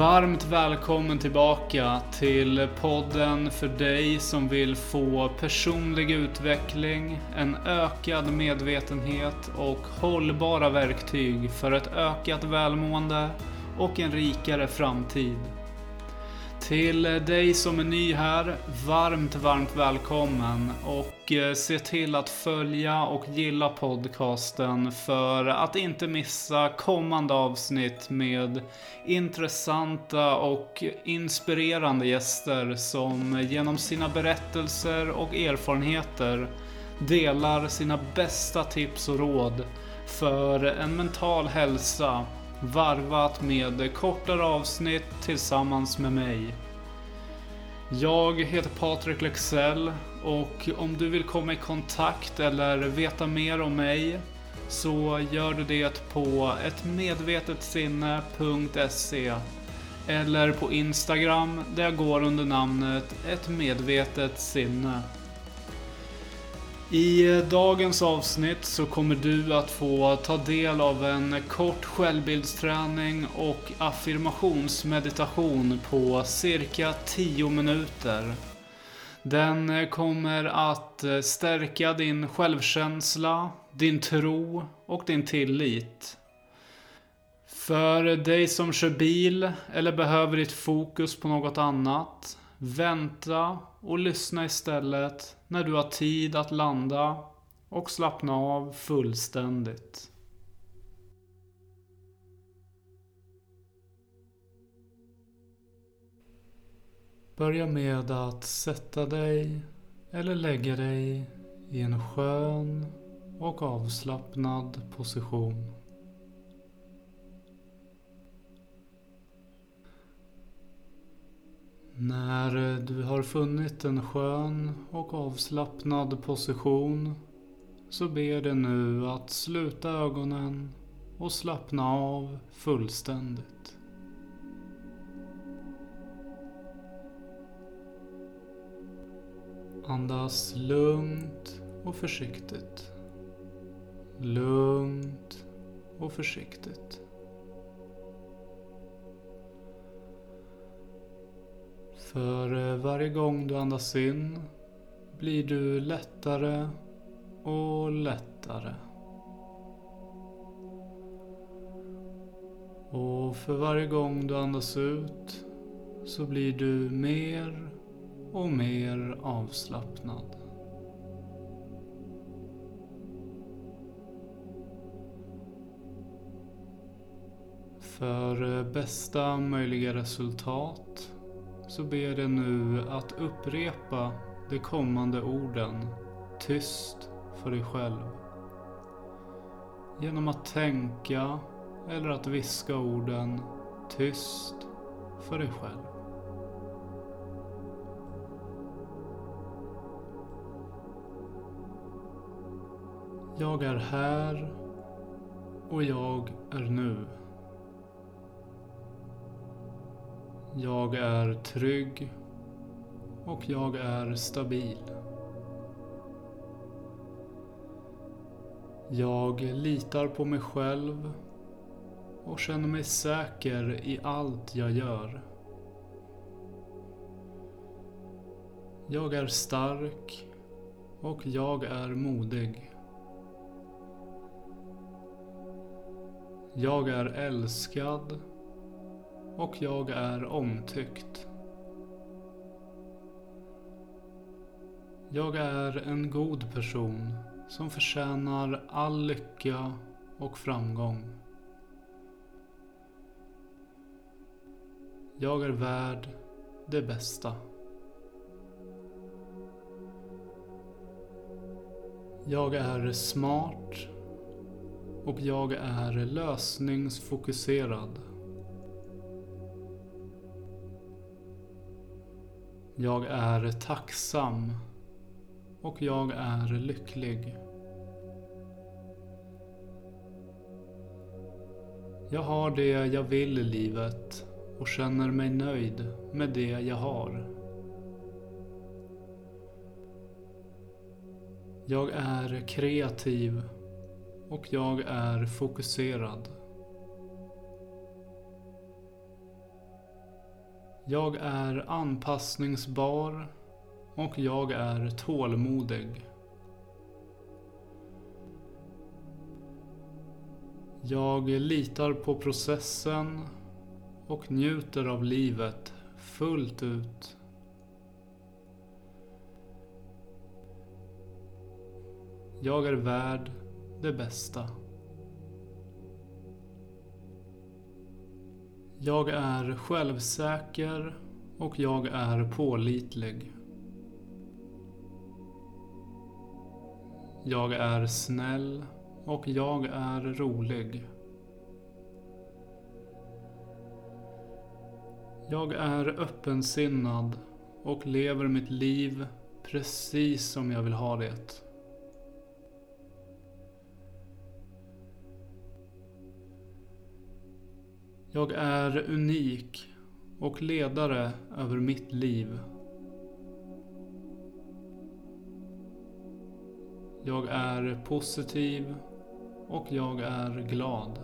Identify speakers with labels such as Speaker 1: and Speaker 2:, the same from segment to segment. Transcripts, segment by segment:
Speaker 1: Varmt välkommen tillbaka till podden för dig som vill få personlig utveckling, en ökad medvetenhet och hållbara verktyg för ett ökat välmående och en rikare framtid. Till dig som är ny här, varmt, varmt välkommen och eh, se till att följa och gilla podcasten för att inte missa kommande avsnitt med intressanta och inspirerande gäster som genom sina berättelser och erfarenheter delar sina bästa tips och råd för en mental hälsa varvat med kortare avsnitt tillsammans med mig. Jag heter Patrik Lexell och om du vill komma i kontakt eller veta mer om mig så gör du det på ettmedvetetsinne.se eller på Instagram där jag går under namnet ettmedvetetsinne. sinne. I eh, dagens avsnitt så kommer du att få ta del av en kort självbildsträning och affirmationsmeditation på cirka 10 minuter. Den eh, kommer att eh, stärka din självkänsla, din tro och din tillit. För dig som kör bil eller behöver ditt fokus på något annat, vänta och lyssna istället när du har tid att landa och slappna av fullständigt. Börja med att sätta dig eller lägga dig i en skön och avslappnad position. När eh, du har funnit en skön och avslappnad position så ber dig nu att sluta ögonen och slappna av fullständigt. Andas lugnt och försiktigt. Lugnt och försiktigt. För eh, varje gång du andas in blir du lättare och lättare. Och för varje gång du andas ut så blir du mer och mer avslappnad. För eh, bästa möjliga resultat så ber jag dig nu att upprepa de kommande orden tyst för dig själv. Genom att tänka eller att viska orden tyst för dig själv. Jag är här och jag är nu. Jag är trygg och jag är stabil. Jag litar på mig själv och känner mig säker i allt jag gör. Jag är stark och jag är modig. Jag är älskad och jag är omtyckt. Jag är en god person som förtjänar all lycka och framgång. Jag är värd det bästa. Jag är smart och jag är lösningsfokuserad. Jag är tacksam och jag är lycklig. Jag har det jag vill i livet och känner mig nöjd med det jag har. Jag är kreativ och jag är fokuserad. Jag är anpassningsbar och jag är tålmodig. Jag litar på processen och njuter av livet fullt ut. Jag är värd det bästa. Jag är självsäker och jag är pålitlig. Jag är snäll och jag är rolig. Jag är öppensinnad och lever mitt liv precis som jag vill ha det. Jag är unik och ledare över mitt liv. Jag är positiv och jag är glad.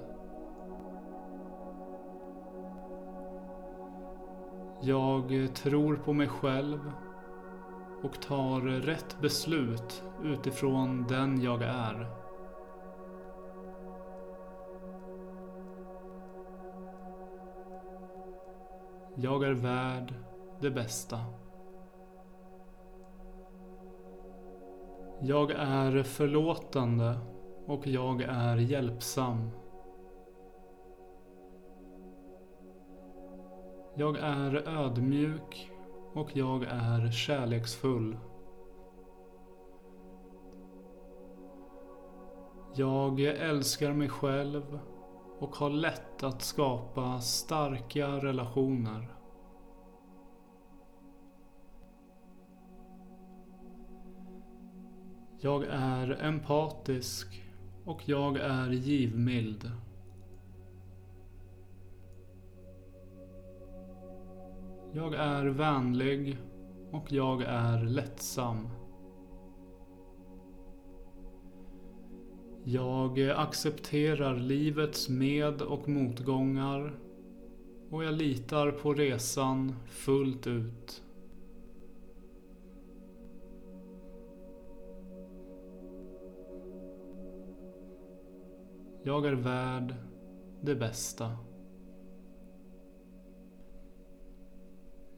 Speaker 1: Jag tror på mig själv och tar rätt beslut utifrån den jag är. Jag är värd det bästa. Jag är förlåtande och jag är hjälpsam. Jag är ödmjuk och jag är kärleksfull. Jag älskar mig själv och har lätt att skapa starka relationer. Jag är empatisk och jag är givmild. Jag är vänlig och jag är lättsam. Jag accepterar livets med och motgångar och jag litar på resan fullt ut. Jag är värd det bästa.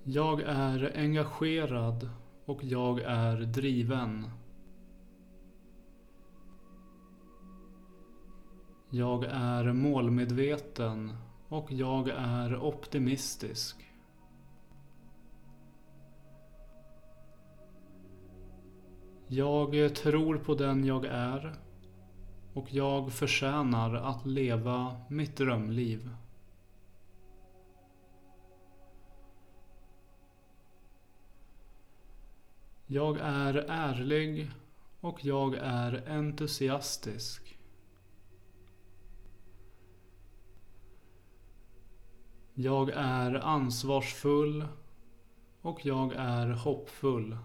Speaker 1: Jag är engagerad och jag är driven. Jag är målmedveten och jag är optimistisk. Jag tror på den jag är och jag förtjänar att leva mitt drömliv. Jag är ärlig och jag är entusiastisk. Jag är ansvarsfull och jag är hoppfull.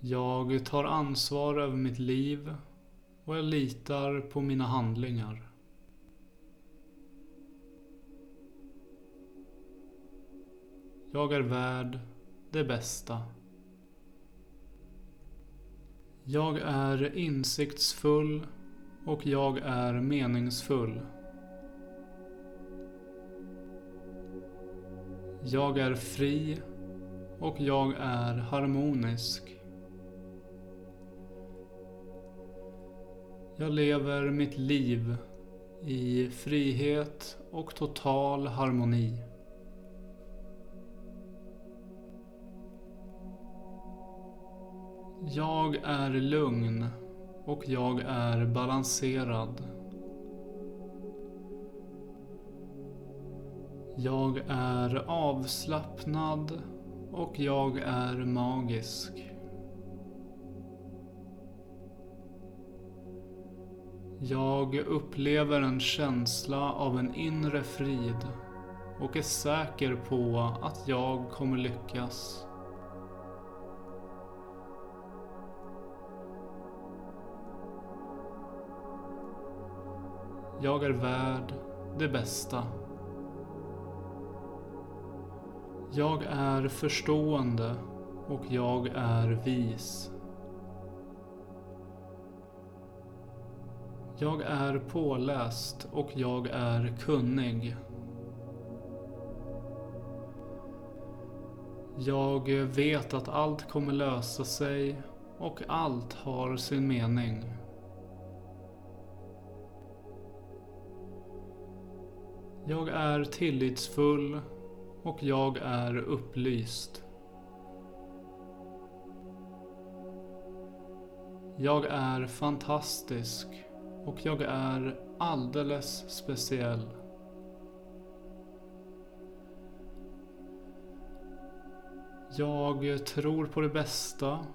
Speaker 1: Jag tar ansvar över mitt liv och jag litar på mina handlingar. Jag är värd det bästa. Jag är insiktsfull och jag är meningsfull. Jag är fri och jag är harmonisk. Jag lever mitt liv i frihet och total harmoni. Jag är lugn och jag är balanserad. Jag är avslappnad och jag är magisk. Jag upplever en känsla av en inre frid och är säker på att jag kommer lyckas. Jag är värd det bästa. Jag är förstående och jag är vis. Jag är påläst och jag är kunnig. Jag vet att allt kommer lösa sig och allt har sin mening. Jag är tillitsfull och jag är upplyst. Jag är fantastisk och jag är alldeles speciell. Jag tror på det bästa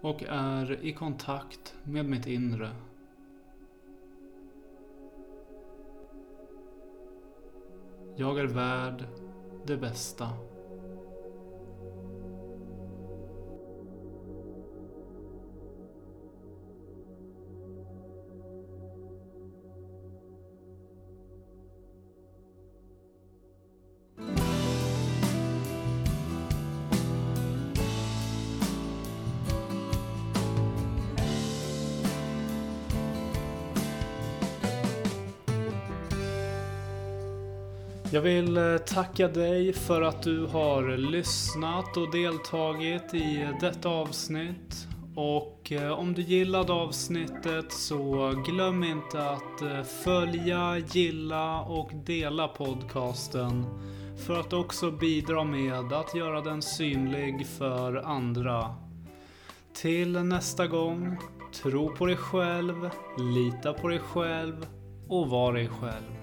Speaker 1: och är i kontakt med mitt inre. Jag är värd det bästa. Jag vill eh, tacka dig för att du har lyssnat och deltagit i detta avsnitt. Och eh, om du gillade avsnittet så glöm inte att eh, följa, gilla och dela podcasten. För att också bidra med att göra den synlig för andra. Till nästa gång, tro på dig själv, lita på dig själv och var dig själv.